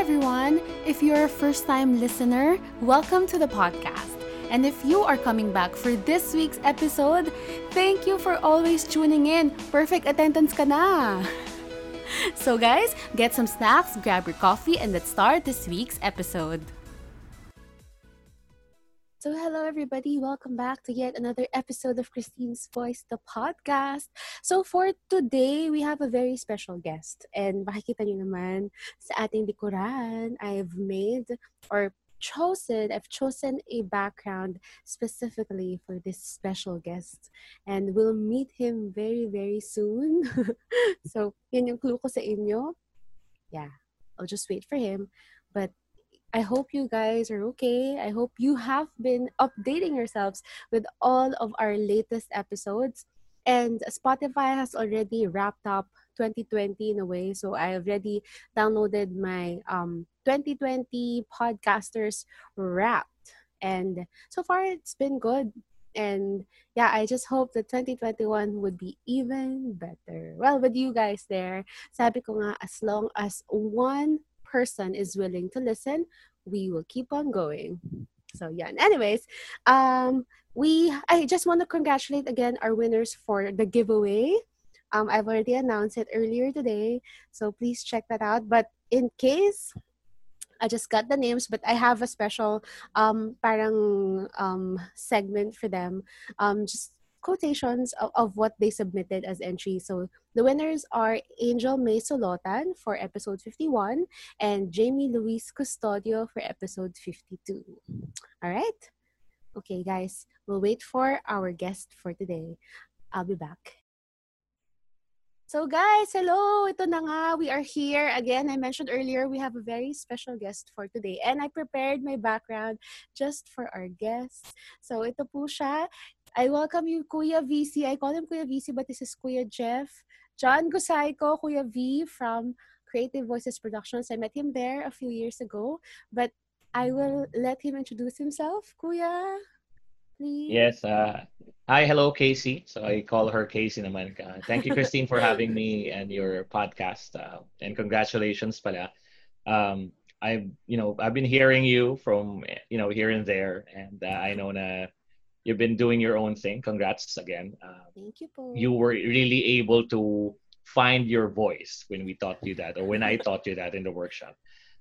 Everyone. If you're a first time listener, welcome to the podcast. And if you are coming back for this week's episode, thank you for always tuning in. Perfect attendance ka na. So, guys, get some snacks, grab your coffee, and let's start this week's episode. So, hello everybody. Welcome back to yet another episode of Christine's Voice, the podcast. So, for today, we have a very special guest. And makikita nyo naman sa ating likuran, I've made or chosen, I've chosen a background specifically for this special guest. And we'll meet him very, very soon. so, yun yung clue ko sa inyo. Yeah, I'll just wait for him. But I hope you guys are okay. I hope you have been updating yourselves with all of our latest episodes. And Spotify has already wrapped up 2020 in a way. So I already downloaded my um, 2020 podcasters wrapped. And so far it's been good. And yeah, I just hope that 2021 would be even better. Well, with you guys there, sabi ko nga, as long as one person is willing to listen, we will keep on going. So yeah. Anyways, um, we I just want to congratulate again our winners for the giveaway. Um, I've already announced it earlier today, so please check that out. But in case I just got the names, but I have a special um parang um segment for them. Um just quotations of, of what they submitted as entries. So the winners are Angel May Solotan for episode 51 and Jamie Luis Custodio for episode 52. All right? Okay, guys, we'll wait for our guest for today. I'll be back. So guys, hello! Ito na nga, we are here. Again, I mentioned earlier, we have a very special guest for today. And I prepared my background just for our guest. So ito po siya. I welcome you, Kuya VC. I call him Kuya VC, but this is Kuya Jeff. John Gusayko, Kuya V from Creative Voices Productions. I met him there a few years ago, but I will let him introduce himself. Kuya, please. Yes. Uh, hi, hello, Casey. So I call her Casey naman. Uh, thank you, Christine, for having me and your podcast. Uh, and congratulations pala. Um, I've, you know, I've been hearing you from, you know, here and there. And uh, I know na you've been doing your own thing. Congrats again. Uh, Thank you po. you were really able to find your voice when we taught you that, or when I taught you that in the workshop.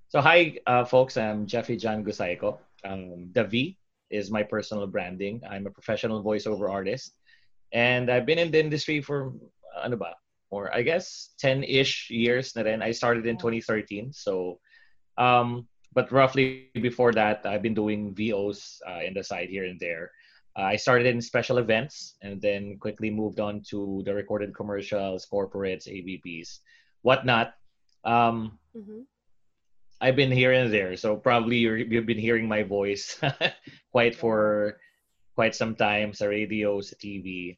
So, hi, uh, folks. I'm Jeffrey John Gusayko. Um, the V is my personal branding. I'm a professional voiceover artist, and I've been in the industry for ano ba, or I guess 10-ish years na rin. I started in 2013. So, um, but roughly before that, I've been doing VOs uh, in the side here and there. I started in special events and then quickly moved on to the recorded commercials, corporates, AVPs, whatnot. Um, Mhm. I've been here and there, so probably you're, you've been hearing my voice quite for quite some time, sa radio, sa TV.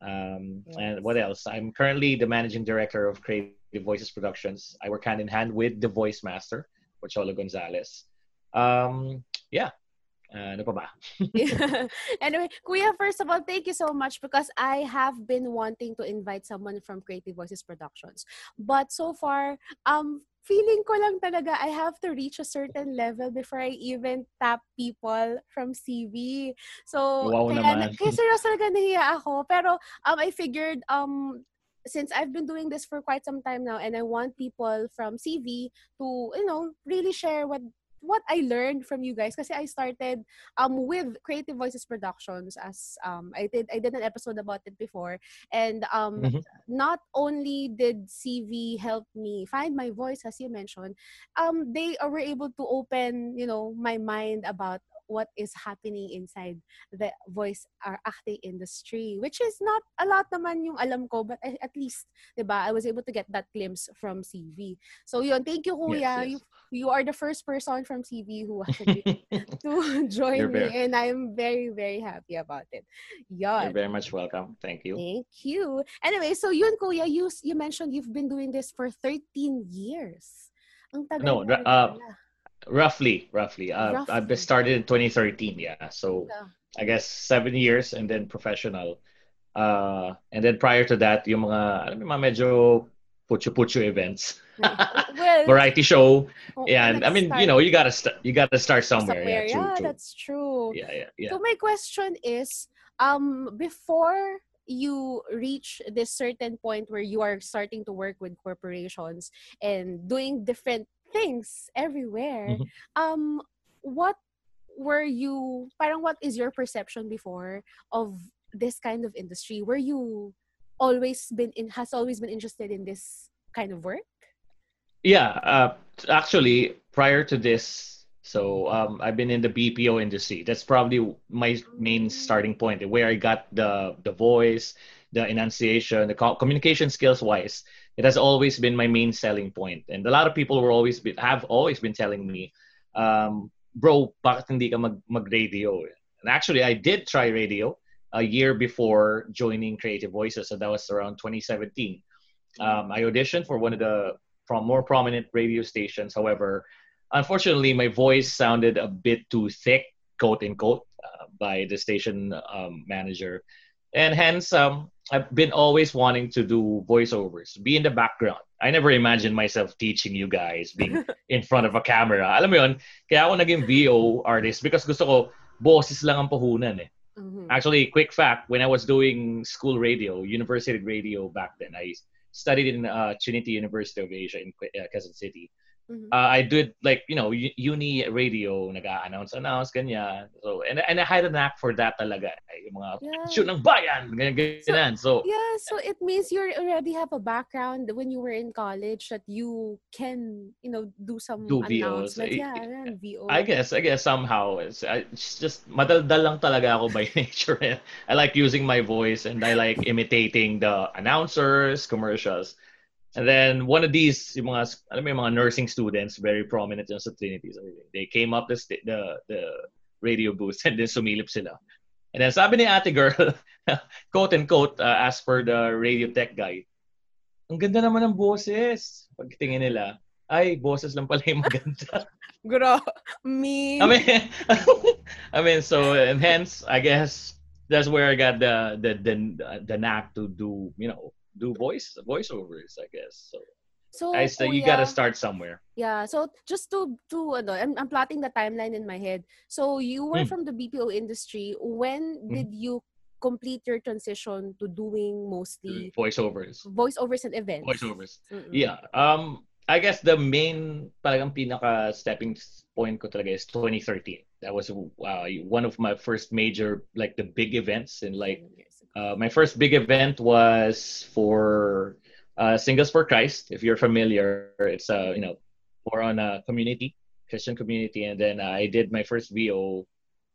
Um, And what else? I'm currently the managing director of Creative Voices Productions. I work hand in hand with the voice master, Pocholo Gonzalez. Um, yeah. Uh, ano pa ba? anyway, Kuya, first of all, thank you so much because I have been wanting to invite someone from Creative Voices Productions. But so far, um, feeling ko lang talaga I have to reach a certain level before I even tap people from CV. So, Wow kaya, naman. kaya seryoso talaga nahiya ako. Pero um, I figured um, since I've been doing this for quite some time now and I want people from CV to, you know, really share what what I learned from you guys kasi I started um with Creative Voices Productions as um I did I did an episode about it before and um Mhm. not only did CV help me find my voice as you mentioned um they were able to open you know my mind about what is happening inside the voice or acting industry which is not a lot naman yung alam ko but at least 'di ba I was able to get that glimpse from CV so yun thank you kuya yes. you you are the first person from CV who actually to join You're me very- and I'm very very happy about it. Yun. You're very much welcome. Thank you. Thank you. Anyway, so yun kuya, you, you mentioned you've been doing this for 13 years. Ang tagal No, na rin ra- uh. Roughly, roughly. Uh, I Roughly. started in 2013, yeah. So Yeah. I guess seven years and then professional. Uh, and then prior to that, yung mga, alam mga medyo pucho pucho events, well, variety show. oh, Yeah, and I mean, start you know, you gotta st- you gotta start somewhere. somewhere. Yeah, true, Yeah, true. that's true. Yeah, yeah, yeah. So my question is, um, before you reach this certain point where you are starting to work with corporations and doing different things everywhere, Mhm. um, what were you? Parang what is your perception before of this kind of industry? Were you always been in? Has always been interested in this kind of work? Yeah, uh, actually, prior to this, so um, I've been in the BPO industry. That's probably my main starting point, the where I got the the voice, the enunciation, the co- communication skills wise. It has always been my main selling point, and a lot of people were always have always been telling me, um, "Bro, bakit hindi ka mag mag radio?" And actually, I did try radio a year before joining Creative Voices, so that was around 2017. Um, I auditioned for one of the from more prominent radio stations. However, unfortunately, my voice sounded a bit too thick, quote unquote, uh, by the station um, manager, and hence um, I've been always wanting to do voiceovers, be in the background. I never imagined myself teaching you guys, being in front of a camera. Alam mo yun, kaya ako naging VO artist because gusto ko boses lang ang puhunan eh. Mhm. Actually, quick fact: when I was doing school radio, university radio back then, I studied in uh, Trinity University of Asia in uh, Quezon City. Mhm. Uh, I did like you know uni radio, nag-announce announce ganyan. So and and I had a knack for that talaga. eh, Yung mga Yeah. shoot ng bayan, ganyan, ganyan. So Yeah, so it means you already have a background when you were in college that you can, you know, do some Do announcements. I- Yeah, yan, VO. I guess I guess somehow it's, I- it's just madaldal lang talaga ako by nature. eh. I like using my voice and I like imitating the announcers, commercials. And then one of these, yung mga, alam mo yung mga nursing students, very prominent yun sa Trinity. So they came up the, sta- the, the radio booth and then sumilip sila. And then sabi ni ate girl, quote unquote, uh, as per the radio tech guy, ang ganda naman ng boses. Pagtingin nila, ay, boses lang pala yung maganda. Gro, me. I mean, I mean, so and hence, I guess that's where I got the the the the knack to do, you know, do voice voiceovers. I guess so. so, I so you gotta start somewhere. Yeah, so just to to ano, I'm, I'm plotting the timeline in my head. So you were Mm. from the BPO industry. When Mm. did you complete your transition to doing mostly Voiceovers, voiceovers and events? voiceovers. Mm-mm. Yeah. Um, I guess the main talagang pinaka stepping point ko talaga is 2013. That was uh, one of my first major like the big events in like ago. Uh, my first big event was for uh, Singles for Christ. If you're familiar, it's uh, you know more on a community, Christian community, and then I did my first VO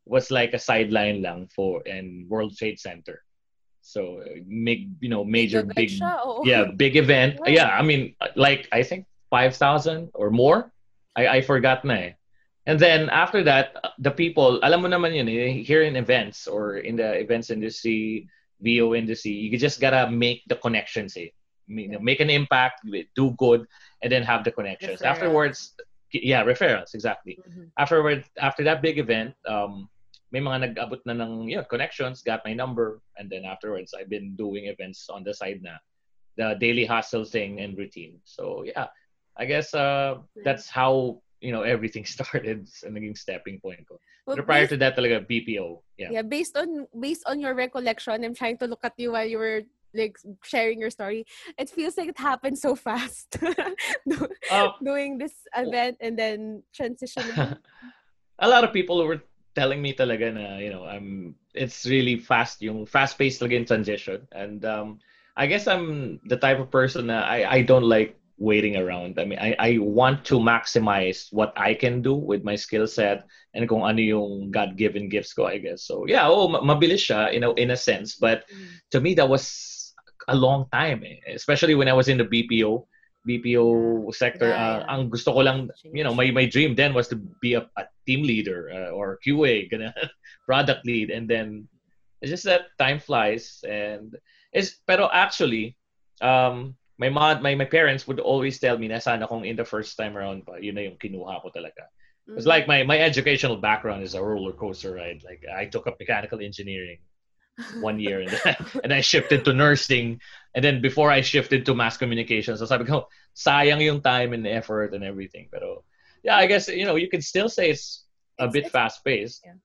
was like a sideline lang for and World Trade Center. So make you know major big show. yeah big event. Wow. Yeah, I mean like I think five thousand or more. I I forgot na eh. And then after that, the people, alam mo naman yun, eh, here in events or in the events industry, VO industry, you just gotta make the connections. Eh. You know, make an impact, do good, and then have the connections. Referrals. Afterwards, yeah, referrals exactly. Mhm. Afterward, after that big event, um, may mga nag-abot na ng yeah, connections, got my number, and then afterwards, I've been doing events on the side na, the daily hustle thing and routine. So yeah, I guess uh, that's how you know everything started sa naging stepping point ko. Pero prior based- to that talaga BPO. Yeah. yeah based on based on your recollection i'm trying to look at you while you were like sharing your story it feels like it happened so fast Do- Uh, doing this event and then transitioning a lot of people were telling me talaga na, you know, I'm it's really fast yung fast paced talaga yung transition. And um I guess I'm the type of person na I I don't like waiting around. I mean, I I want to maximize what I can do with my skill set and kung ano yung God-given gifts ko, I guess. So, yeah, oh, ma- mabilis siya in a, in a sense, but to me that was a long time eh. especially when I was in the BPO BPO sector Yeah, uh, ang gusto ko lang you know my my dream then was to be a, a team leader uh, or QA ganun, product lead and then it's just that time flies and it's pero actually um my mom my, my parents would always tell me na sana kung in the first time around pa yun na yung kinuha ko talaga it's Mhm. like my my educational background is a roller coaster ride like I took up mechanical engineering one year, and then, and I shifted to nursing, and then before I shifted to mass communication, so sabi ko, sayang yung time and effort and everything. Pero yeah, I guess you know you can still say it's a It's- bit fast paced. Yeah.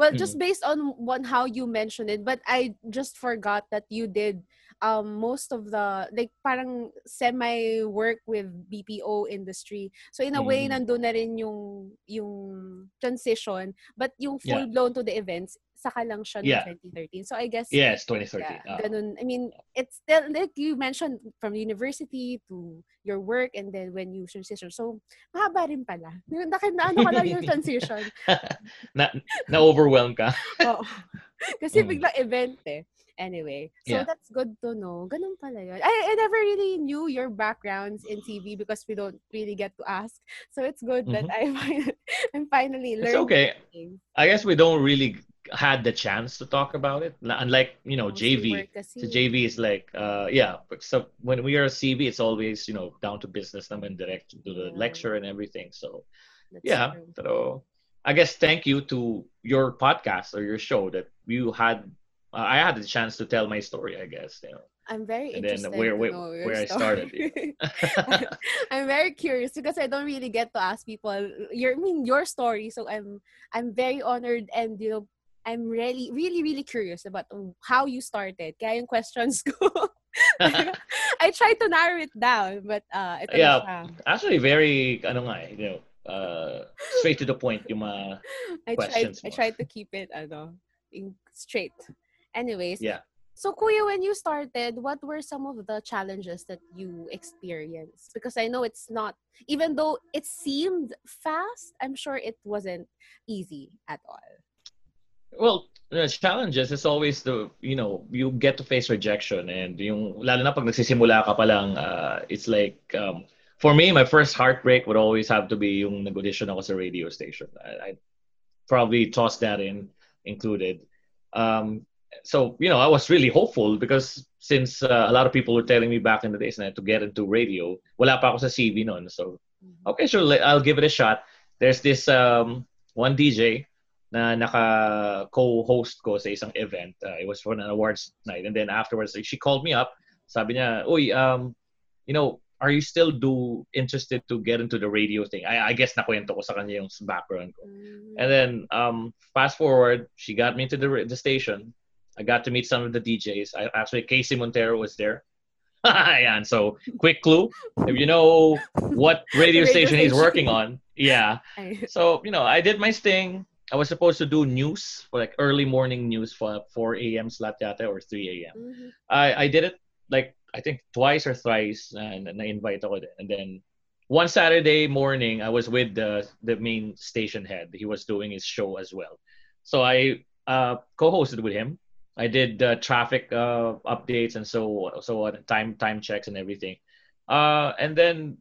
Well, just based on one how you mentioned it, but I just forgot that you did um most of the like parang semi work with BPO industry. So in a way Mm. nandun na rin yung yung transition, but yung Yeah. full blown to the events saka lang siya Yeah. noong 2013. So I guess Yes, 2013. yeah, Ah. ganun. I mean, it's still like you mentioned from university to your work and then when you transition. So mahaba rin pala. Naka, na, ano ka lang yung transition. na na overwhelm ka. Oo. Kasi Mm. biglang event eh. Anyway, so Yeah. that's good to know. Ganun pala yun. I, I never really knew your backgrounds in TV because we don't really get to ask. So it's good that I I'm finally Mm-hmm. It's learning okay. things. I guess we don't really had the chance to talk about it. Unlike you know JV. So JV is like uh yeah. So when we are a CV, it's always you know down to business naman direct to the Yeah. lecture and everything. So That's yeah. So I guess thank you to your podcast or your show that you had. Uh, I had the chance to tell my story. I guess you know. I'm very And then interested where- to where- your where I started, I'm very curious because I don't really get to ask people your I mean your story. So I'm I'm very honored and you know I'm really really really curious about how you started. Kaya yung questions ko. I tried to narrow it down, but uh, ito Yeah. na siya. Actually, very ano nga eh, you know, uh, straight to the point yung mga I tried questions I mo. tried to keep it ano, in, straight. Anyways, yeah. So, Kuya, when you started, what were some of the challenges that you experienced? Because I know it's not, even though it seemed fast, I'm sure it wasn't easy at all. Well, the challenges is always the you know you get to face rejection and yung lalo na pag nagsisimula ka pa lang uh, it's like um, for me my first heartbreak would always have to be yung nag-audition ako sa radio station. I, I probably toss that in included. Um, so you know I was really hopeful because since uh, a lot of people were telling me back in the days na to get into radio, wala pa ako sa CV noon. So okay, sure, I'll give it a shot. There's this um, one DJ na naka co-host ko sa isang event. Uh, it was for an awards night. And then afterwards, she called me up. Sabi niya, Uy, um, you know, are you still do interested to get into the radio thing? I, I guess nakwento ko sa kanya yung background ko. Mm. And then um, fast forward, she got me into the, the station. I got to meet some of the DJs. I, actually, Casey Montero was there. and so, quick clue: if you know what radio, Radio station he's working on, yeah. So you know, I did my thing. I was supposed to do news for like early morning news for 4 a.m. slot yata or 3 a.m. mhm. I I did it like I think twice or thrice and, and I invite ako din. And then one Saturday morning I was with the the main station head. He was doing his show as well. So I uh, co-hosted with him. I did uh, traffic uh, updates and so so on, time time checks and everything. Uh, and then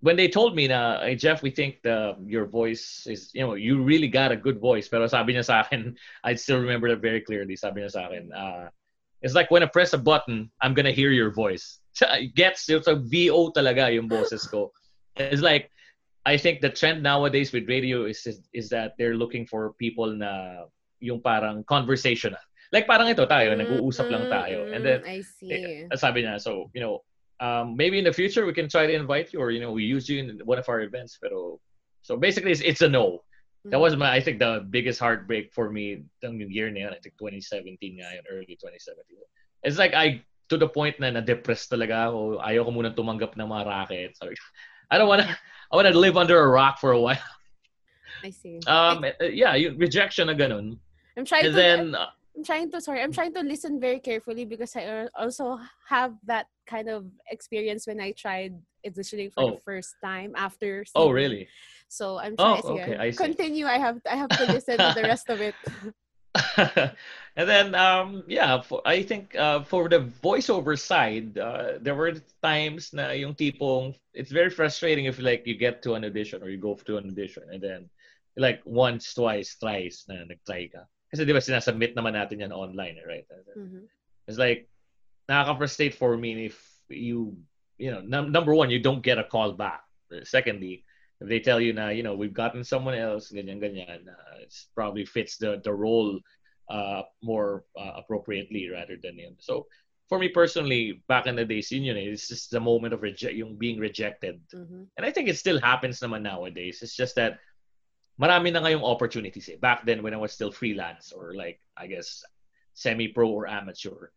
when they told me na, hey, Jeff, we think the, your voice is, you know, you really got a good voice. Pero sabi niya sa akin, I still remember that very clearly. Sabi niya sa akin, uh, it's like when I press a button, I'm gonna hear your voice. Gets, it's like VO talaga yung boses ko. It's like, I think the trend nowadays with radio is, is is that they're looking for people na yung parang conversational. Like parang ito tayo, nag-uusap lang tayo. And then I see. eh, sabi niya, so, you know, um, maybe in the future we can try to invite you or, you know, we use you in one of our events. Pero, so basically it's, it's a no. That was my, I think the biggest heartbreak for me yung year na yun. I think 2017 nga yun, early 2017. It's like I, to the point na na-depress talaga ako. Ayaw ko muna tumanggap ng mga racket. Sorry. I don't wanna, I wanna live under a rock for a while. I see. Um, eh, yeah, rejection na ganun. I'm trying And to then, uh, I'm trying to sorry, I'm trying to listen very carefully because I also have that kind of experience when I tried auditioning for the Oh. first time after. oh, really? So I'm Oh, trying. sige, okay, I see. Continue. I have I have to listen to the rest of it. and then um yeah for, i think uh, for the voiceover side uh, there were times na yung tipong it's very frustrating if like you get to an audition or you go to an audition and then like once twice thrice na nag-try ka kasi di ba sinasubmit naman natin yan online right Mhm. it's like nakaka-frustrate for me if you you know num- number one you don't get a call back secondly if they tell you na you know we've gotten someone else ganyan ganyan uh, it's probably fits the the role uh, more uh, appropriately rather than yun. So for me personally, back in the days, yun yun, eh, it's just the moment of reject, yung being rejected. Mm-hmm. And I think it still happens naman nowadays. It's just that marami na ngayong opportunities eh. Back then when I was still freelance or like, I guess, semi-pro or amateur,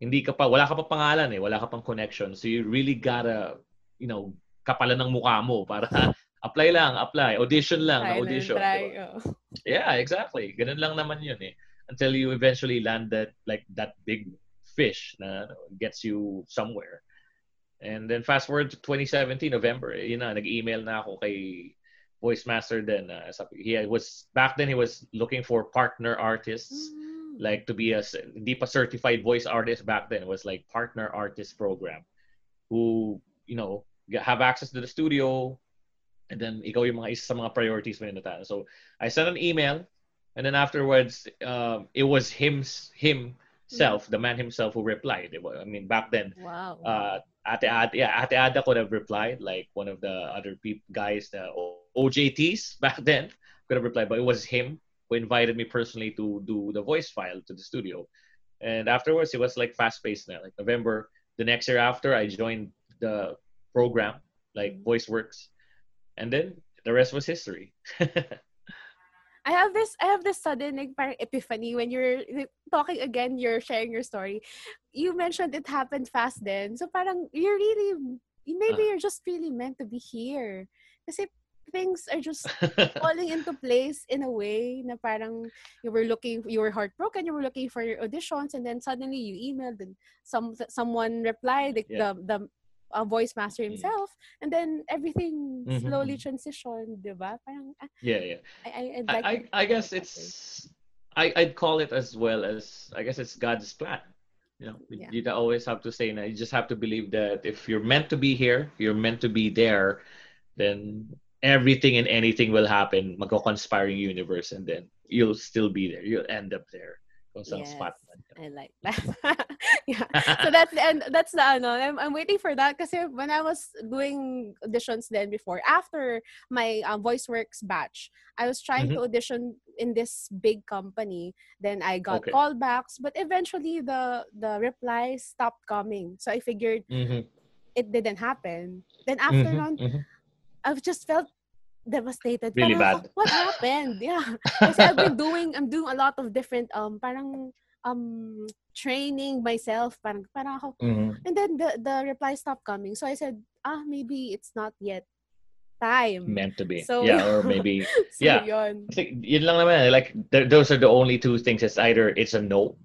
hindi ka pa, wala ka pa pangalan eh, wala ka pang connection. So you really gotta, you know, kapalan ng mukha mo para apply lang, apply. Audition lang, Try audition. try. diba? oh. Yeah, exactly. Ganun lang naman yun eh. Until you eventually land that like that big fish na ano, gets you somewhere. And then fast forward to 2017 November, eh, yun na nag-email na ako kay Voice Master then uh, he was back then he was looking for partner artists Mm. like to be a hindi pa certified voice artist back then it was like partner artist program who you know have access to the studio and then ikaw yung mga isa sa mga priorities mo yun na so I sent an email and then afterwards um, it was him himself the man himself who replied I mean back then Wow. uh, Ate Ada, yeah, Ate Ada could have replied, like one of the other guys, that O- OJTs back then could have replied, but it was him who invited me personally to do the voice file to the studio. And afterwards, it was like fast paced now. Like November, the next year after, I joined the program, like Voice Works, and then the rest was history. I have this I have this sudden like parang epiphany when you're talking again, you're sharing your story. You mentioned it happened fast then. So parang you're really maybe Ah. you're just really meant to be here. Kasi things are just falling into place in a way na parang you were looking you were heartbroken you were looking for your auditions and then suddenly you emailed and some someone replied like Yeah. the the uh, voice master Mm. himself and then everything Mhm, slowly transitioned diba parang ah, yeah, yeah. I, I, like I, I guess it's I, I'd call it as well as I guess it's God's plan. You know, Yeah. you always have to say. You just have to believe that if you're meant to be here, you're meant to be there, then everything and anything will happen. Magko-conspiring universe, and then you'll still be there. You'll end up there. Kung Yes. spot. I like that. yeah. So that's and that's the ano. I'm, I'm waiting for that because when I was doing auditions then before after my um, VoiceWorks batch, I was trying Mhm. to audition in this big company. Then I got Okay. callbacks, but eventually the the replies stopped coming. So I figured Mhm, it didn't happen. Then after mhm, nun, mhm. I've just felt devastated. Really Parang, bad. What happened? Yeah. Kasi I've been doing, I'm doing a lot of different, um, parang, um, training myself. Parang, parang ako. Mhm. And then the, the reply stopped coming. So I said, ah, maybe it's not yet time. Meant to be. So- yeah, or maybe so yeah. yun. I think yun lang naman. eh, Like th- those are the only two things. It's either it's a no,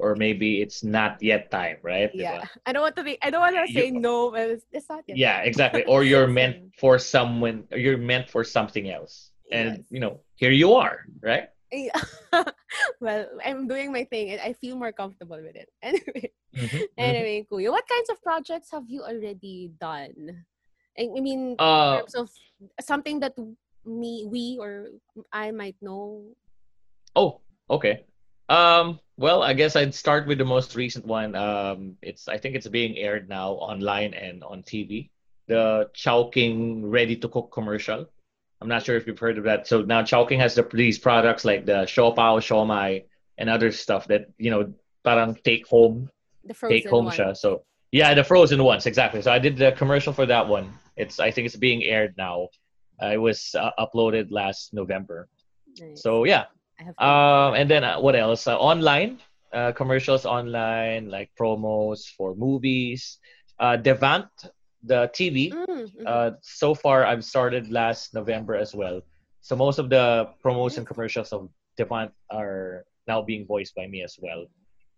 or maybe it's not yet time, right? Yeah. Diba? I don't want to be, I don't want to say You- no, but it's, it's not yet Yeah, time. exactly. Or you're meant for someone. Or you're meant for something else, and Yes. you know, here you are, right? Yeah. well, I'm doing my thing and I feel more comfortable with it. Anyway. Mhm, mhm. Anyway, Kuya, what kinds of projects have you already done? I I mean, in Uh, terms of something that me, we, or I might know. oh, okay. Um, well, I guess I'd start with the most recent one. Um, it's I think it's being aired now online and on TV. The Chowking ready to cook commercial. I'm not sure if you've heard of that. So now Chowking has the, these products like the Siopao, Siomai, and other stuff that you know, parang take home The frozen take home one. siya. So yeah, the frozen ones exactly. So I did the commercial for that one. It's I think it's being aired now. Uh, it was uh, uploaded last November. Nice. So yeah. I have Um, and then uh, what else? Uh, online uh, commercials online like promos for movies. Uh, Devant the TV. Mm, mhm. Uh, so far I've started last November as well. So most of the promos and commercials of Devant are now being voiced by me as well,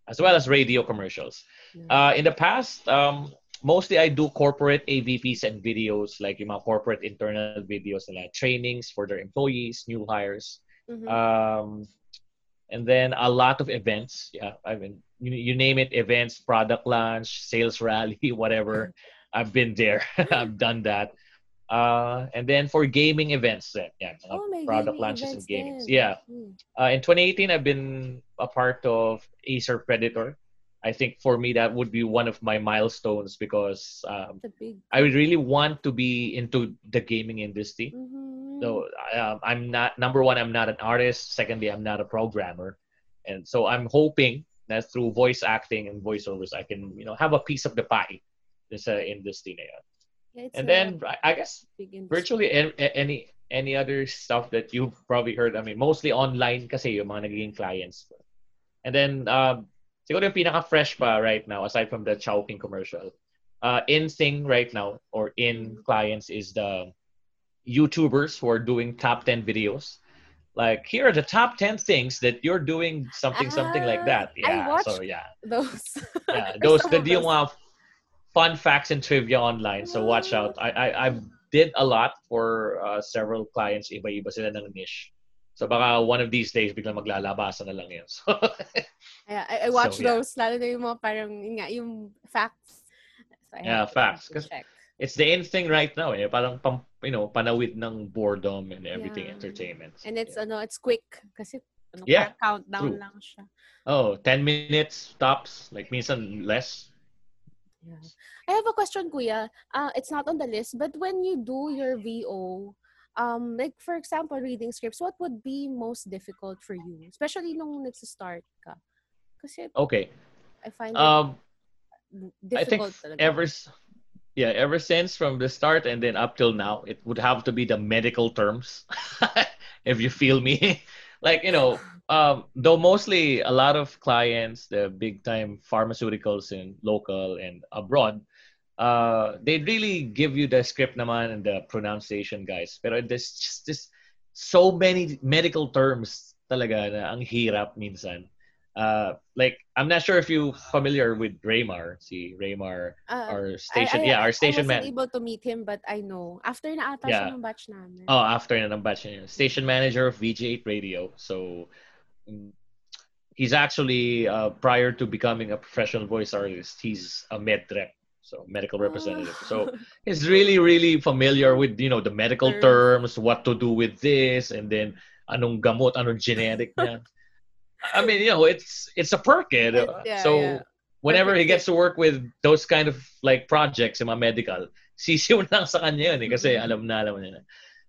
as well as radio commercials. Yeah. Uh, in the past, um, mostly I do corporate AVPs and videos, like yung mga corporate internal videos nila, trainings for their employees, new hires, Mhm. um, and then a lot of events. Yeah, I mean, you, you name it, events, product launch, sales rally, whatever. I've been there. I've done that. Uh, and then for gaming events, then yeah, oh, product launches and gamings. Yeah. Mm. Uh, in 2018, I've been a part of Acer Predator. I think for me that would be one of my milestones because um, big. I would really want to be into the gaming industry. Mhm. So um, I'm not number one. I'm not an artist. Secondly, I'm not a programmer. And so I'm hoping that through voice acting and voiceovers, I can you know have a piece of the pie this uh, industry na yun. Yeah, And then I guess virtually any any other stuff that you've probably heard. I mean, mostly online kasi yung mga nagiging clients. And then, um, siguro yung pinaka-fresh pa right now, aside from the Chowking commercial, uh, in thing right now, or in clients, is the YouTubers who are doing top 10 videos. Like, here are the top 10 things that you're doing something, something like Ah, that. Yeah, watched so yeah. those. Yeah, those, the of yung mga fun facts and trivia online. So watch out. I, I, I've did a lot for uh, several clients. Iba-iba sila ng niche. So baka one of these days biglang maglalabasan na lang yun. So, Yeah, I, I watch So, yeah. those. Lalo na yung mga parang, yun nga, yung facts. So I Yeah, facts. to 'Cause- check. it's the in thing right now. Eh. Parang pam, you know, panawid ng boredom and everything Yeah. entertainment. And it's, yeah. ano, it's quick. Kasi, ano, Yeah, countdown true. lang siya. Oh, 10 minutes tops. Like minsan less. Yeah. I have a question, Kuya. Uh, it's not on the list, but when you do your VO, um, like for example, reading scripts, what would be most difficult for you? Especially nung nagsa-start ka. Kasi Okay. I find Um, it I think talaga. ever yeah ever since from the start and then up till now it would have to be the medical terms if you feel me like you know um though mostly a lot of clients the big time pharmaceuticals in local and abroad uh they really give you the script naman and the pronunciation guys pero there's just this so many medical terms talaga na ang hirap minsan uh like i'm not sure if you're familiar with Raymar si Raymar Ah, our station I, I, yeah our I station wasn't man able to meet him, but I know. After na ata Yeah. siya ng batch namin. oh after na ng batch niya, station manager of VG8 radio so he's actually uh, prior to becoming a professional voice artist he's a med rep so medical representative so he's really really familiar with you know the medical Terms. terms what to do with this and then anong gamot anong generic niya I mean you know it's it's a perk di ba? Yeah, so yeah. whenever he gets to work with those kind of like projects in my medical sisiw lang sa kanya yun eh, kasi Mhm. alam na alam niya na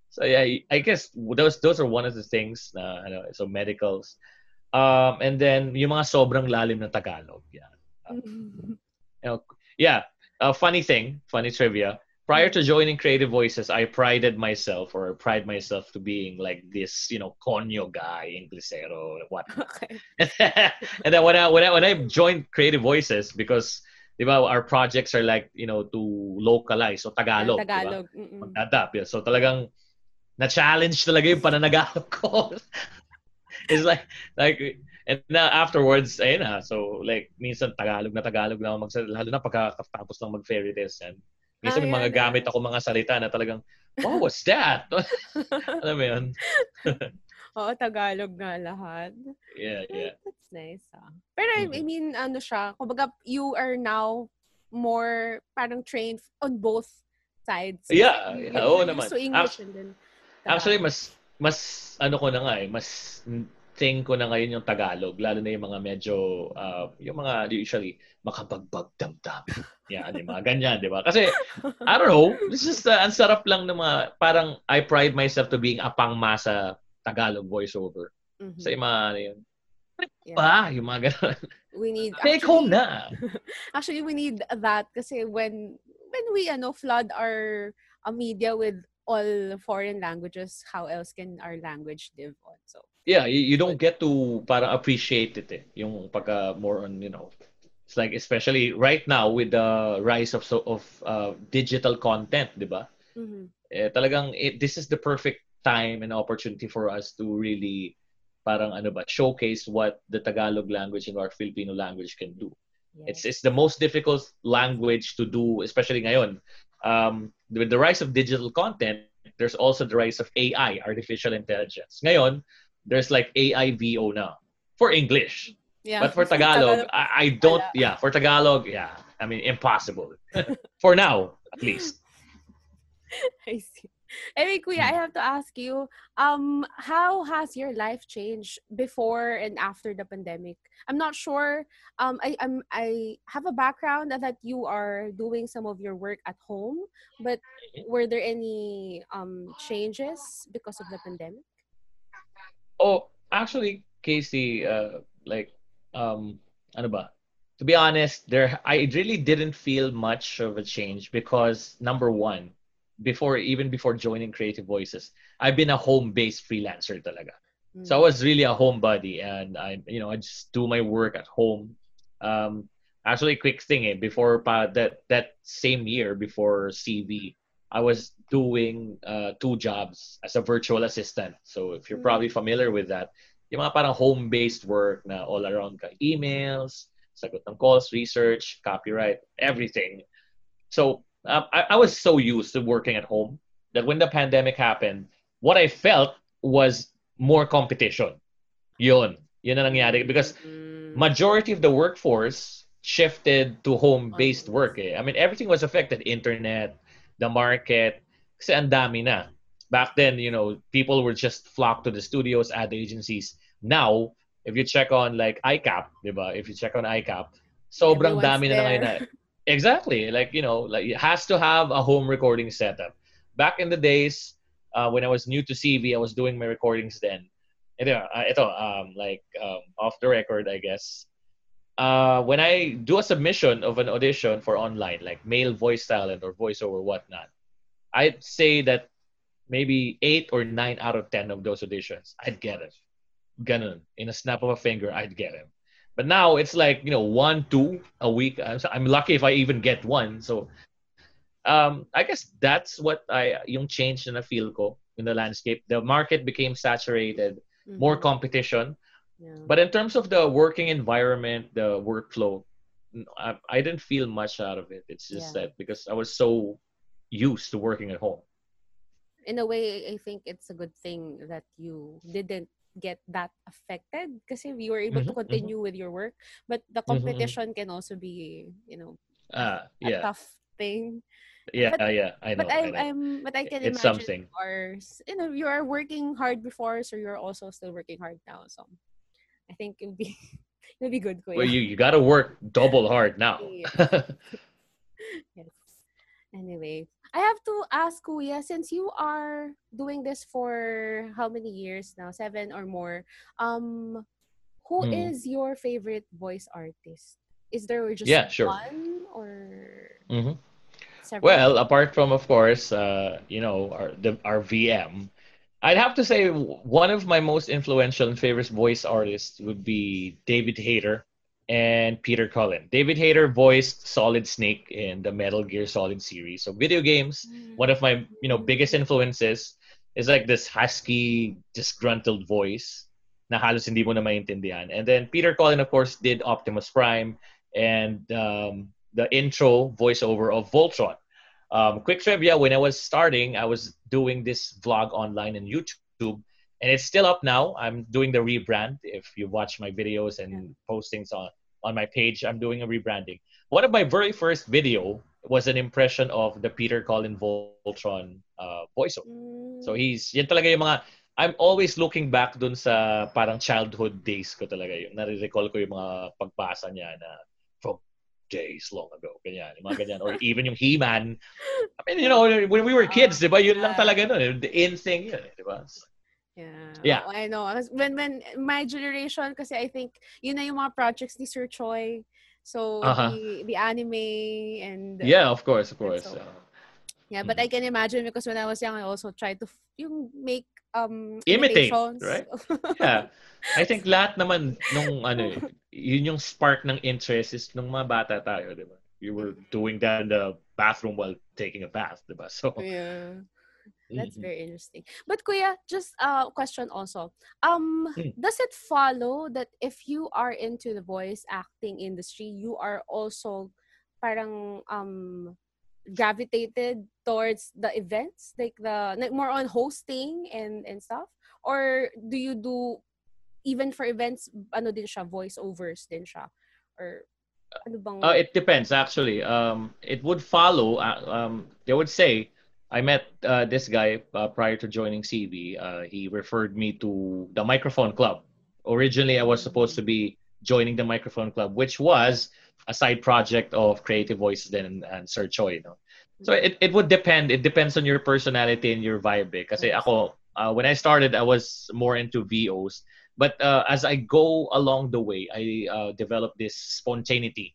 so yeah I guess those those are one of the things na ano so medicals um and then yung mga sobrang lalim na Tagalog yeah yeah a funny thing funny trivia prior to joining creative voices i prided myself or pride myself to being like this you know conyo guy inglesero what okay. and then when I when I when I joined creative voices because di ba, our projects are like you know to localize so Tagalog? Tagalog. mag-adapt yeah. so talagang na-challenge talaga yung pananagalog ko it's like like and na afterwards ayun na so like minsan Tagalog na Tagalog na ako magsalita lalo na pagkatapos lang mag fairy tales and minsan may mga yeah, gamit ako mga salita na talagang wow what's that alam mo yun Oo, Tagalog nga lahat. yeah yeah That's nice, ah. Pero I- I Mhm. mean, ano siya, kumbaga, you are now more parang trained on both sides. Yeah, yeah, oo naman. to English and then Actually, Tagalog. mas mas ano ko na nga eh, mas thing ko na ngayon yung Tagalog, lalo na yung mga medyo uh, yung mga usually makabagbag damdam. Yan, yung mga ganyan, di ba? Kasi I don't know, it's just uh, ang sarap lang ng mga parang I pride myself to being apang masa Tagalog voiceover. Mhm. Sa yung mga ano yun. Yeah. Pa, yung mga ganun. We need Take home actually- na. Actually, we need that kasi when when we ano flood our uh, media with all foreign languages, how else can our language live on? So yeah, you, you don't get to para appreciate it eh. Yung pagka more on, you know, it's like especially right now with the rise of so of uh, digital content, 'di ba? mhm. Eh, talagang it, this is the perfect time and opportunity for us to really parang ano ba showcase what the Tagalog language and our Filipino language can do. It's it's the most difficult language to do, especially ngayon. Um, with the rise of digital content, there's also the rise of AI, artificial intelligence. Ngayon, there's like AI VO now for English, yeah. but for Tagalog, I, I don't. wala. Yeah, for Tagalog, yeah, I mean impossible for now, at least. I see. Anyway, Kuya, I have to ask you, um, how has your life changed before and after the pandemic? I'm not sure. Um, I I'm, I have a background that you are doing some of your work at home, but were there any um changes because of the pandemic? Oh, actually, Casey, uh, like um ano ba? To be honest, there I really didn't feel much of a change because number one, before even before joining Creative Voices, I've been a home-based freelancer talaga. Mm. So I was really a homebody, and I, you know, I just do my work at home. Um, actually, quick thing, eh, before pa, that that same year before CV, I was doing uh, two jobs as a virtual assistant. So if you're Mm. probably familiar with that, yung mga parang home-based work na all around ka, emails, sagot ng calls, research, copyright, everything. So um, I, I was so used to working at home that when the pandemic happened, what I felt was more competition. Yun. Yun ang nangyari. Because Mm. majority of the workforce shifted to home-based work. Eh. I mean, everything was affected. Internet, the market. Kasi ang dami na. Back then, you know, people were just flocked to the studios, ad agencies. Now, if you check on like ICAP, diba? If you check on ICAP, sobrang Everyone's dami na na ngayon na there. Exactly. Like, you know, like it has to have a home recording setup. Back in the days, uh, when I was new to CV, I was doing my recordings then. Ito, uh, ito um, like um, off the record, I guess. Uh, when I do a submission of an audition for online, like male voice talent or voiceover, whatnot, I'd say that maybe eight or nine out of ten of those auditions, I'd get it. Ganun. In a snap of a finger, I'd get it. But now it's like you know one, two a week. I'm, I'm lucky if I even get one. So, um, I guess that's what I yung change na feel ko in the landscape. The market became saturated, more Mhm. competition. Yeah. But in terms of the working environment, the workflow, I didn't feel much out of it. It's just Yeah. that because I was so used to working at home. in a way, I think it's a good thing that you didn't get that affected because you were able to Mhm, mhm. continue with your work. But the Mhm, mhm. competition can also be, you know, Ah, a tough thing. yeah, But yeah. I know, but I I'm, know. I'm but I I- can It's imagine something. you are you know you are working hard before, so you're also still working hard now. So I think it'll be it'll be good, Well, you you gotta work double hard now. Yes. Anyway, I have to ask Kuya, since you are doing this for how many years now? Seven or more. Um, who Mm. is your favorite voice artist? Is there just Yeah, sure. one or Mhm. several? Well, apart from, of course, uh, you know, our the, our VM, I'd have to say one of my most influential and favorite voice artists would be David Hayter and Peter Cullen. David Hayter voiced Solid Snake in the Metal Gear Solid series. So video games, one of my you know biggest influences is like this husky, disgruntled voice na halos hindi mo na maintindihan. And then Peter Cullen, of course, did Optimus Prime and um, the intro voiceover of Voltron. Um, quick trivia: When I was starting, I was doing this vlog online on YouTube, and it's still up now. I'm doing the rebrand. If you watch my videos and postings on on my page, I'm doing a rebranding. One of my very first video was an impression of the Peter Cullen Voltron uh, voiceover. Mm, So he's, yan talaga yung mga, I'm always looking back dun sa parang childhood days ko talaga yung nare-recall ko yung mga pagbasa niya na from days long ago, ganyan, yung mga ganyan. Or even yung He-Man. I mean, you know, when we were kids, di ba, yun lang talaga nun. The in thing yun, eh, di ba? So, yeah. Yeah. Oo, I know. When when my generation kasi I think yun na yung mga projects ni Sir Choi. So Uh-huh. the the anime and yeah, of course, of course. so- Yeah, but I can imagine because when I was young, I also tried to yung make um Imitate, right? yeah. I think lahat naman nung ano, eh, yun yung spark ng interest is nung mga bata tayo, di ba? You were doing that in the bathroom while taking a bath, di ba? So, yeah, that's mhm. very interesting. But Kuya, just a question also. Um, Hmm. does it follow that if you are into the voice acting industry, you are also parang um gravitated towards the events like the like more on hosting and and stuff or do you do even for events ano din siya voiceovers din siya or ano bang Uh, it depends actually. Um, it would follow. Uh, um, they would say, I met uh, this guy uh, prior to joining CV. Uh, he referred me to the Microphone Club. Originally, I was supposed to be joining the Microphone Club, which was a side project of Creative Voices then and, and Sir Choi. No? So it, it would depend. It depends on your personality and your vibe. Eh. Kasi ako, uh, when I started, I was more into VOs. But uh, as I go along the way, I uh, develop this spontaneity.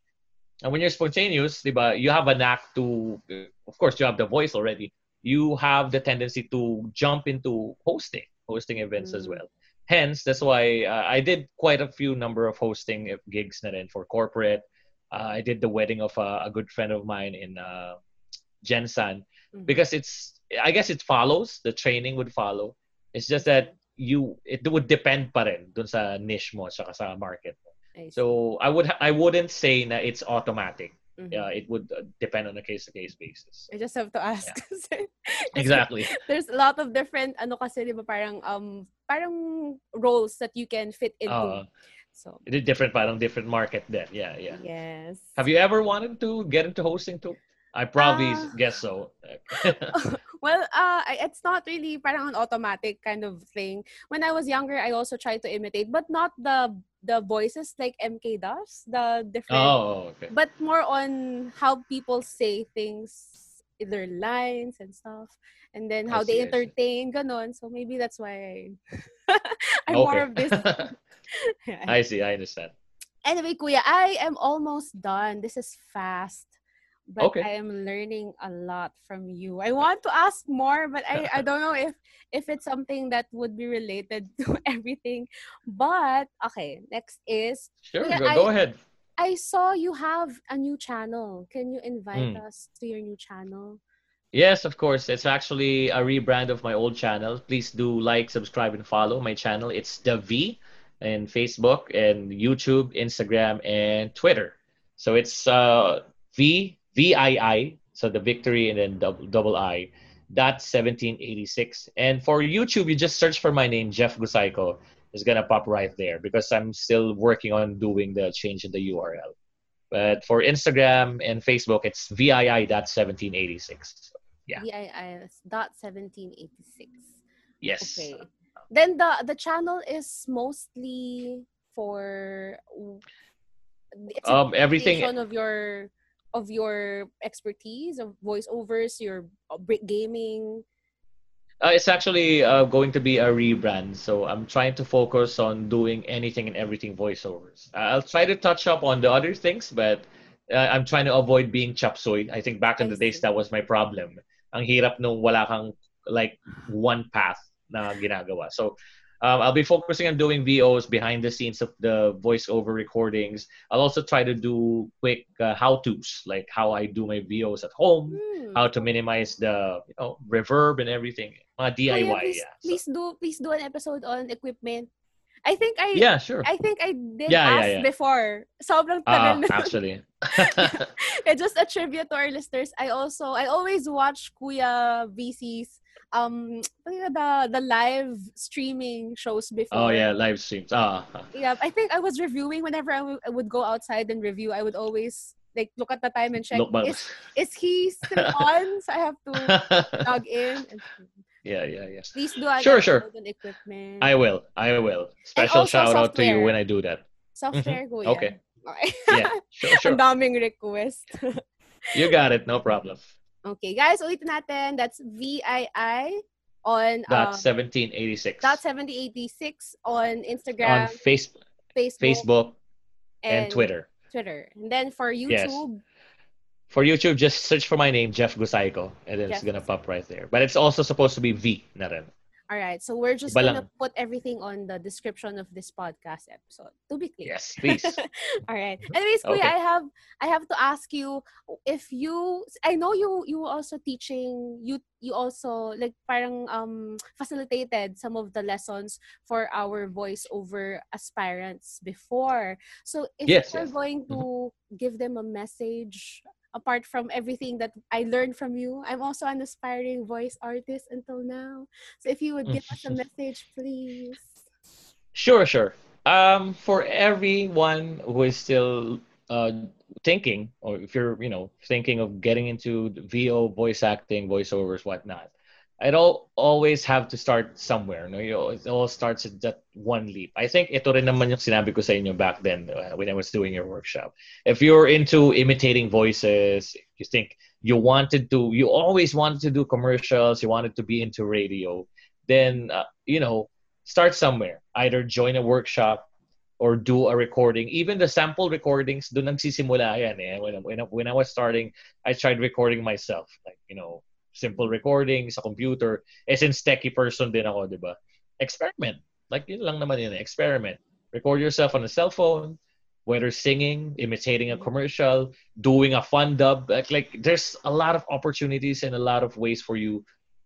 And when you're spontaneous, diba, you have a knack to, of course, you have the voice already. You have the tendency to jump into hosting, hosting events as Mm. well. Hence, that's why uh, I did quite a few number of hosting gigs na rin for corporate. Uh, I did the wedding of a, a good friend of mine in uh, Mhm. because it's I guess it follows the training would follow. It's just that you it would depend pa rin dun sa niche mo saka sa market mo. I. So I would I wouldn't say na it's automatic. Mhm. Yeah, it would uh, depend on a case to case basis. I just have to ask kasi Exactly. there's a lot of different ano kasi 'di ba parang um parang roles that you can fit into. Uh, so it is different parang different market then. Yeah, yeah. yes. Have you ever wanted to get into hosting too? I probably Ah. guess so. Well, uh, it's not really parang an automatic kind of thing. When I was younger, I also tried to imitate, but not the the voices like MK does, the different, oh, okay. but more on how people say things, their lines and stuff, and then how they see, see. entertain, ganon. So maybe that's why I, I'm more of this. I see. I understand. Anyway, Kuya, I am almost done. This is fast. But Okay. I am learning a lot from you. I want to ask more, but I, I don't know if if it's something that would be related to everything. But okay, next is Sure, Yeah, go, I- go ahead. I saw you have a new channel. Can you invite Mm. us to your new channel? Yes, of course. It's actually a rebrand of my old channel. Please do like, subscribe, and follow my channel. It's the V in Facebook and YouTube, Instagram, and Twitter. So it's uh, V V I I, so the victory and then double, double I dot 1786. And for YouTube, you just search for my name, Jeff Gusaiko. It's gonna pop right there because I'm still working on doing the change in the URL. But for Instagram and Facebook, it's VII dot 1786. Yeah. VIIS dot seventeen eighty six. Yes. Okay. Then the the channel is mostly for it's Um, everything. of your of your expertise of voiceovers, your uh, brick gaming. Uh, it's actually uh, going to be a rebrand. So I'm trying to focus on doing anything and everything voiceovers. I'll try to touch up on the other things, but uh, I'm trying to avoid being chop suey. I think back in I the days that was my problem. Ang hirap nung wala kang like one path na ginagawa. So um, I'll be focusing on doing VOs behind the scenes of the voiceover recordings. I'll also try to do quick uh, how-tos, like how I do my VOs at home, Hmm. how to minimize the you know reverb and everything. Mga DIY, please, yeah. So- please do please do an episode on equipment. I think I yeah, sure. I think I did Yeah, yeah, ask yeah. before. Sobrang Ah, tagal na. actually. Yeah, just a tribute to our listeners. I also I always watch Kuya VC's um the the live streaming shows before. oh yeah, live streams. Ah. Yeah, I think I was reviewing whenever I would- go outside and review. I would always like look at the time and check is is he still on? So I have to log in. And, yeah, yeah, yeah. please do an Sure, sure. equipment. I will. I will. Special shout out to you when I do that. software Kuya. Mm-hmm. Okay. Okay. Yeah, sure, sure. Ang daming request. You got it. No problem. Okay, guys, ulitin natin. That's VII on Dot uh, 1786 dot 7086 on on Instagram, face, Facebook, Facebook and Twitter. Twitter. And then for YouTube... Yes. For YouTube, just search for my name, Jeff Gusaiko, and then it's gonna pop right there. But it's also supposed to be V, na rin. All right. So we're just gonna put everything on the description of this podcast episode. To be clear. Yes, please. All right. Anyways, Kuya, I have I have to ask you if you I know you you were also teaching you you also like parang um facilitated some of the lessons for our voiceover aspirants before. So if Yes, you're yes. going to give them a message apart from everything that I learned from you, I'm also an aspiring voice artist until now. So if you would give us a message, please. Sure, sure. Um, for everyone who is still uh, thinking, or if you're, you know, thinking of getting into VO, voice acting, voiceovers, whatnot, it all always have to start somewhere. No, you know, it all starts at that one leap. I think ito rin naman yung sinabi ko sa inyo back then uh, when I was doing your workshop. If you're into imitating voices, you think you wanted to, you always wanted to do commercials, you wanted to be into radio, then uh, you know start somewhere. Either join a workshop or do a recording. Even the sample recordings, doon nagsisimula yan eh. When, when, when I was starting, I tried recording myself. Like, you know, simple recording sa computer. Eh, since techie person din ako, di ba? Experiment. Like, yun lang naman yun. Eh. Experiment. Record yourself on a cell phone, whether singing, imitating a commercial, doing a fun dub. Like, like there's a lot of opportunities and a lot of ways for you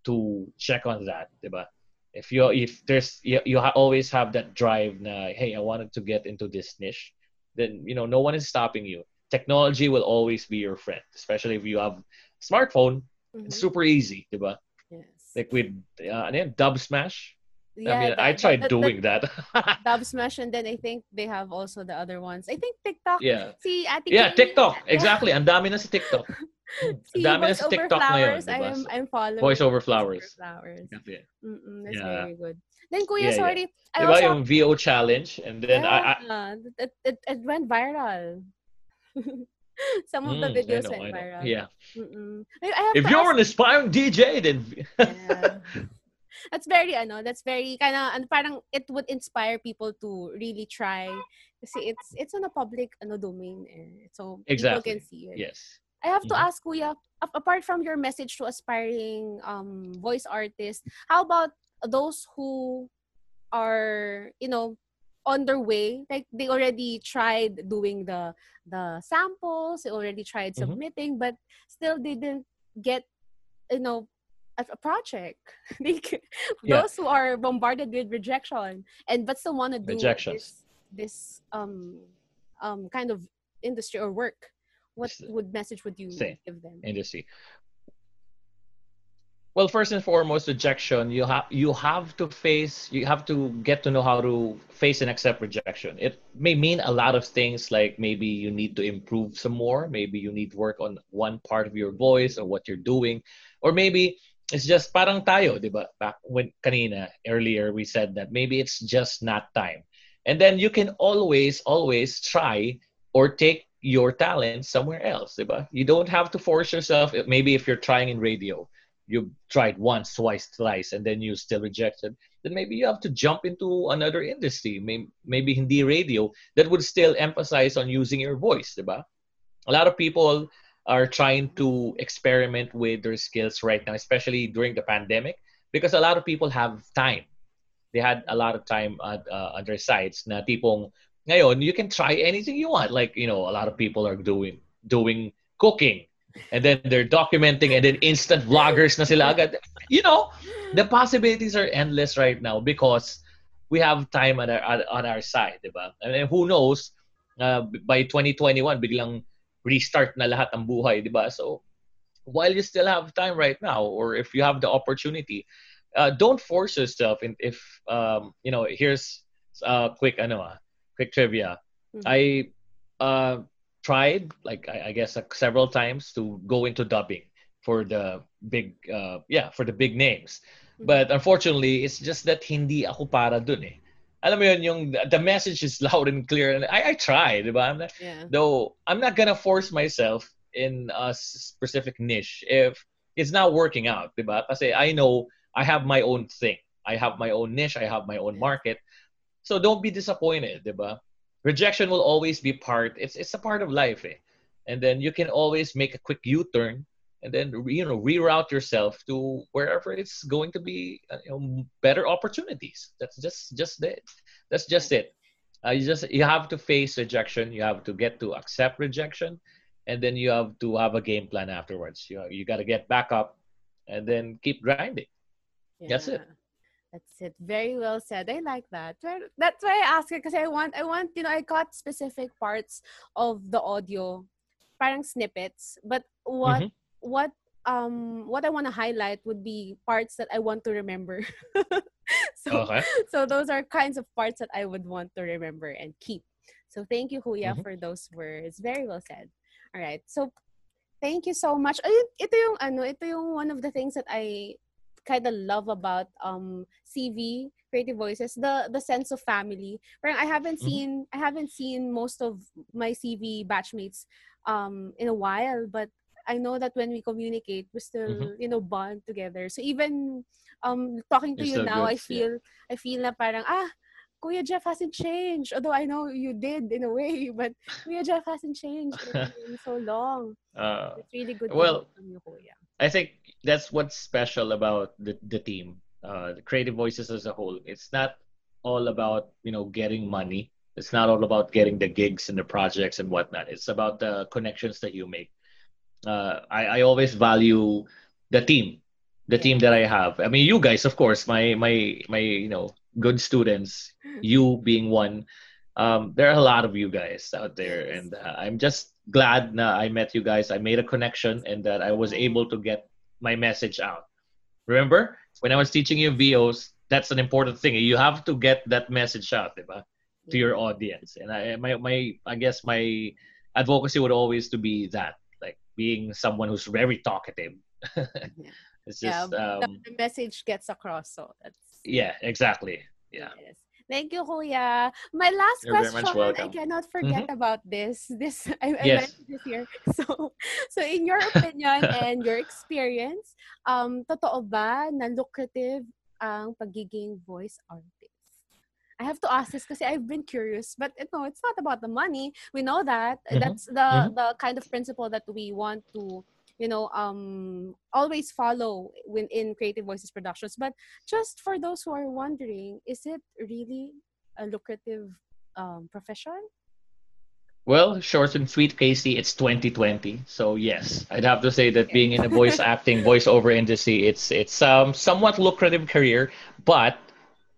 to check on that, di ba? if you if there's you, you ha- always have that drive na hey i wanted to get into this niche then you know no one is stopping you technology will always be your friend especially if you have smartphone mm-hmm. it's super easy diba yes like with uh, Dubsmash yeah, I mean, that, I tried that, doing that. that. Dub Smash, and then I think they have also the other ones. I think TikTok. Yeah. See, Ate yeah, TikTok. Exactly. Ang dami na sa TikTok. See, dami na TikTok flowers. Diba? I'm, I'm following. Voice over flowers. flowers. Yeah. Mm-mm, that's yeah. very good. Then, Kuya, yeah, sorry. Yeah. I diba also, yung VO challenge? And then yeah, I, I it, it, it went viral. Some of mm, the videos know, went viral. Yeah. I, I if you're ask, an aspiring DJ, then... yeah. That's very, ano, that's very, kind of, and parang it would inspire people to really try. Kasi it's, it's on a public, ano, domain. Eh. So, exactly. people can see it. Yes. I have to mm-hmm. ask Kuya, apart from your message to aspiring um, voice artists, how about those who are, you know, on their way? Like they already tried doing the the samples, they already tried mm-hmm. submitting, but still didn't get, you know, a, a project. yeah. Those who are bombarded with rejection and but still want to do this, this um um kind of industry or work what would message would you Same. give them industry well first and foremost rejection. You have you have to face you have to get to know how to face and accept rejection. It may mean a lot of things like maybe you need to improve some more. Maybe you need work on one part of your voice or what you're doing. Or maybe it's just parang tayo diba back when kanina earlier we said that maybe it's just not time. And then you can always always try or take your talent somewhere else, diba? You don't have to force yourself. Maybe if you're trying in radio, you tried once, twice, thrice, and then you still rejected, then maybe you have to jump into another industry, maybe, hindi radio, that would still emphasize on using your voice, diba? A lot of people are trying to experiment with their skills right now, especially during the pandemic, because a lot of people have time. They had a lot of time at, uh, on their sites na tipong ngayon, you can try anything you want. Like, you know, a lot of people are doing doing cooking and then they're documenting and then instant vloggers na sila agad. You know, the possibilities are endless right now because we have time on our, on our side, diba? And who knows, uh, by 2021, biglang restart na lahat ng buhay, diba? So, while you still have time right now, or if you have the opportunity, uh, don't force yourself. And if, um, you know, here's a quick, ano, ah, quick trivia. Mm-hmm. I uh, tried, like I, I guess, uh, several times to go into dubbing for the big, uh, yeah, for the big names. Mm-hmm. But unfortunately, it's just that hindi ako para dun eh. Alam mo yun, yung the message is loud and clear. And I, I try, di ba? I'm not, yeah. Though I'm not gonna force myself in a specific niche if it's not working out, di ba? Kasi I know I have my own thing. I have my own niche. I have my own market. So don't be disappointed, diba? Rejection will always be part. It's it's a part of life, eh? And then you can always make a quick U-turn and then you know reroute yourself to wherever it's going to be uh, you know, better opportunities. That's just just it. That's just it. Uh, you just you have to face rejection. You have to get to accept rejection, and then you have to have a game plan afterwards. You you got to get back up, and then keep grinding. Yeah. That's it. That's it. Very well said. I like that. That's why I ask it because I want, I want, you know, I got specific parts of the audio, parang snippets. But what, mm-hmm. what, um, what I want to highlight would be parts that I want to remember. so, okay. so those are kinds of parts that I would want to remember and keep. So thank you, Kuya, mm-hmm. for those words. Very well said. All right. So thank you so much. ito yung ano, ito yung one of the things that I kind of love about um CV Creative Voices the the sense of family. Where I haven't mm-hmm. seen I haven't seen most of my CV batchmates um in a while, but I know that when we communicate, we still mm-hmm. you know bond together. So even um talking to You're you now, good, I feel I feel na parang ah Kuya Jeff hasn't changed. Although I know you did in a way, but Kuya Jeff hasn't changed in so long. Uh, It's really good well, from you, Kuya. I think that's what's special about the, the team, uh, the creative voices as a whole. It's not all about you know getting money. It's not all about getting the gigs and the projects and whatnot. It's about the connections that you make. Uh, I, I always value the team, the team that I have. I mean, you guys, of course, my my my you know good students. You being one. Um, there are a lot of you guys out there, and uh, I'm just glad that I met you guys. I made a connection, and that I was able to get my message out. Remember when I was teaching you VOs? That's an important thing. You have to get that message out, diba? to your audience. And I, my, my, I guess my advocacy would always to be that, like being someone who's very talkative. it's Yeah, just, the, um, the message gets across. So that's yeah, exactly. Yeah. Yes. Thank you, Kuya. My last You're question, I cannot forget about this. This I, I Yes. mentioned this here. So, so in your opinion and your experience, um, totoo ba na lucrative ang pagiging voice artist? I have to ask this kasi I've been curious, but you know, it's not about the money. We know that Mhm. that's the Mhm. the kind of principle that we want to, you know, um, always follow within Creative Voices productions. But just for those who are wondering, is it really a lucrative um, profession? Well, short and sweet, Casey, it's 2020. So yes, I'd have to say that being in the voice acting, voiceover industry, it's it's um somewhat lucrative career, but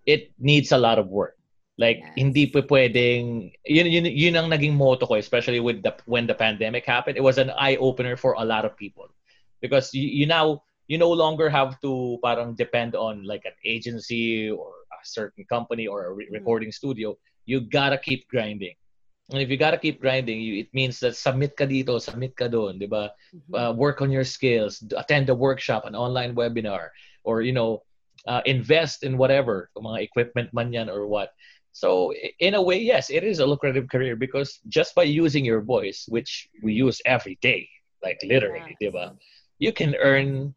it needs a lot of work. Like Yes. hindi pa pwedeng yun, yun yun ang naging motto ko especially with the when the pandemic happened. It was an eye opener for a lot of people because you, you now you no longer have to parang depend on like an agency or a certain company or a re- Mhm. recording studio. You gotta keep grinding. And if you gotta keep grinding, you, it means that submit ka dito, submit ka doon, di ba? Mhm. Uh, work on your skills, attend a workshop, an online webinar, or you know, uh, invest in whatever, mga equipment man yan or what. So in a way, yes, it is a lucrative career because just by using your voice, which we use every day, like literally, Yes. ba? You can earn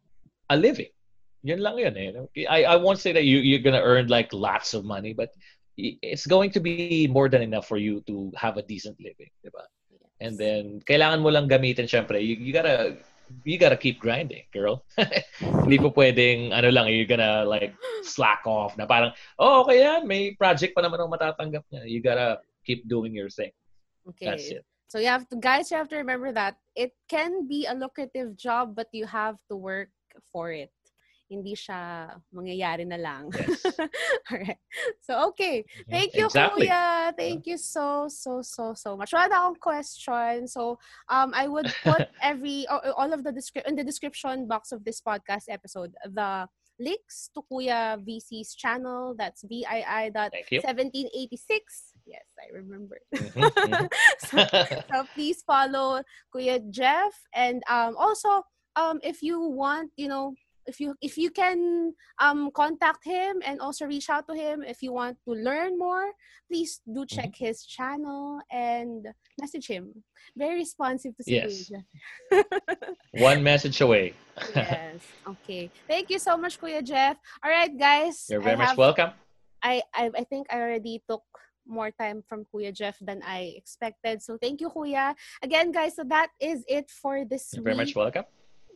a living. Yun lang yun eh. I, I won't say that you, you're gonna earn like lots of money, but it's going to be more than enough for you to have a decent living, di ba? And then kailangan mo lang gamitin syempre. You, you gotta you gotta keep grinding, girl. Hindi po pwedeng ano lang you're gonna like slack off na parang oh okay yan, may project pa naman ako matatanggap niya. You gotta keep doing your thing. That's Okay. it. So you have to, guys, you have to remember that it can be a lucrative job, but you have to work for it. Hindi siya mangyayari na lang. Yes. Alright. So, okay. Thank you, Exactly. Kuya. Thank you so, so, so, so much. Wala na akong question. So, um, I would put every, all of the descri- in the description box of this podcast episode, the links to Kuya VC's channel. That's VII dot Thank you. 1786. Yes, I remember. Mhm, mhm. so, so please follow Kuya Jeff and um also um if you want you know if you if you can um contact him and also reach out to him if you want to learn more please do Mm-hmm. check his channel and message him very responsive to Yes. One message away. yes okay thank you so much Kuya Jeff all right guys You're very much welcome. I, I I think I already took more time from Kuya Jeff than I expected. So thank you, Kuya. Again, guys, so that is it for this You're week. very much welcome.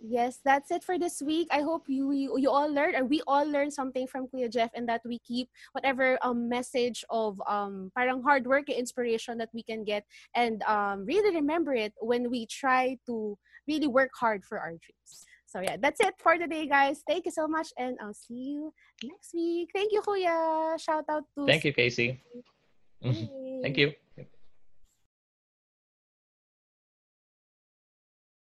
Yes, that's it for this week. I hope you you, you all learned or we all learned something from Kuya Jeff and that we keep whatever um message of um parang hard work and inspiration that we can get and um really remember it when we try to really work hard for our dreams. So yeah, that's it for today, guys. Thank you so much, and I'll see you next week. Thank you, Kuya. Shout out to Thank you, Casey. Yay. Thank you.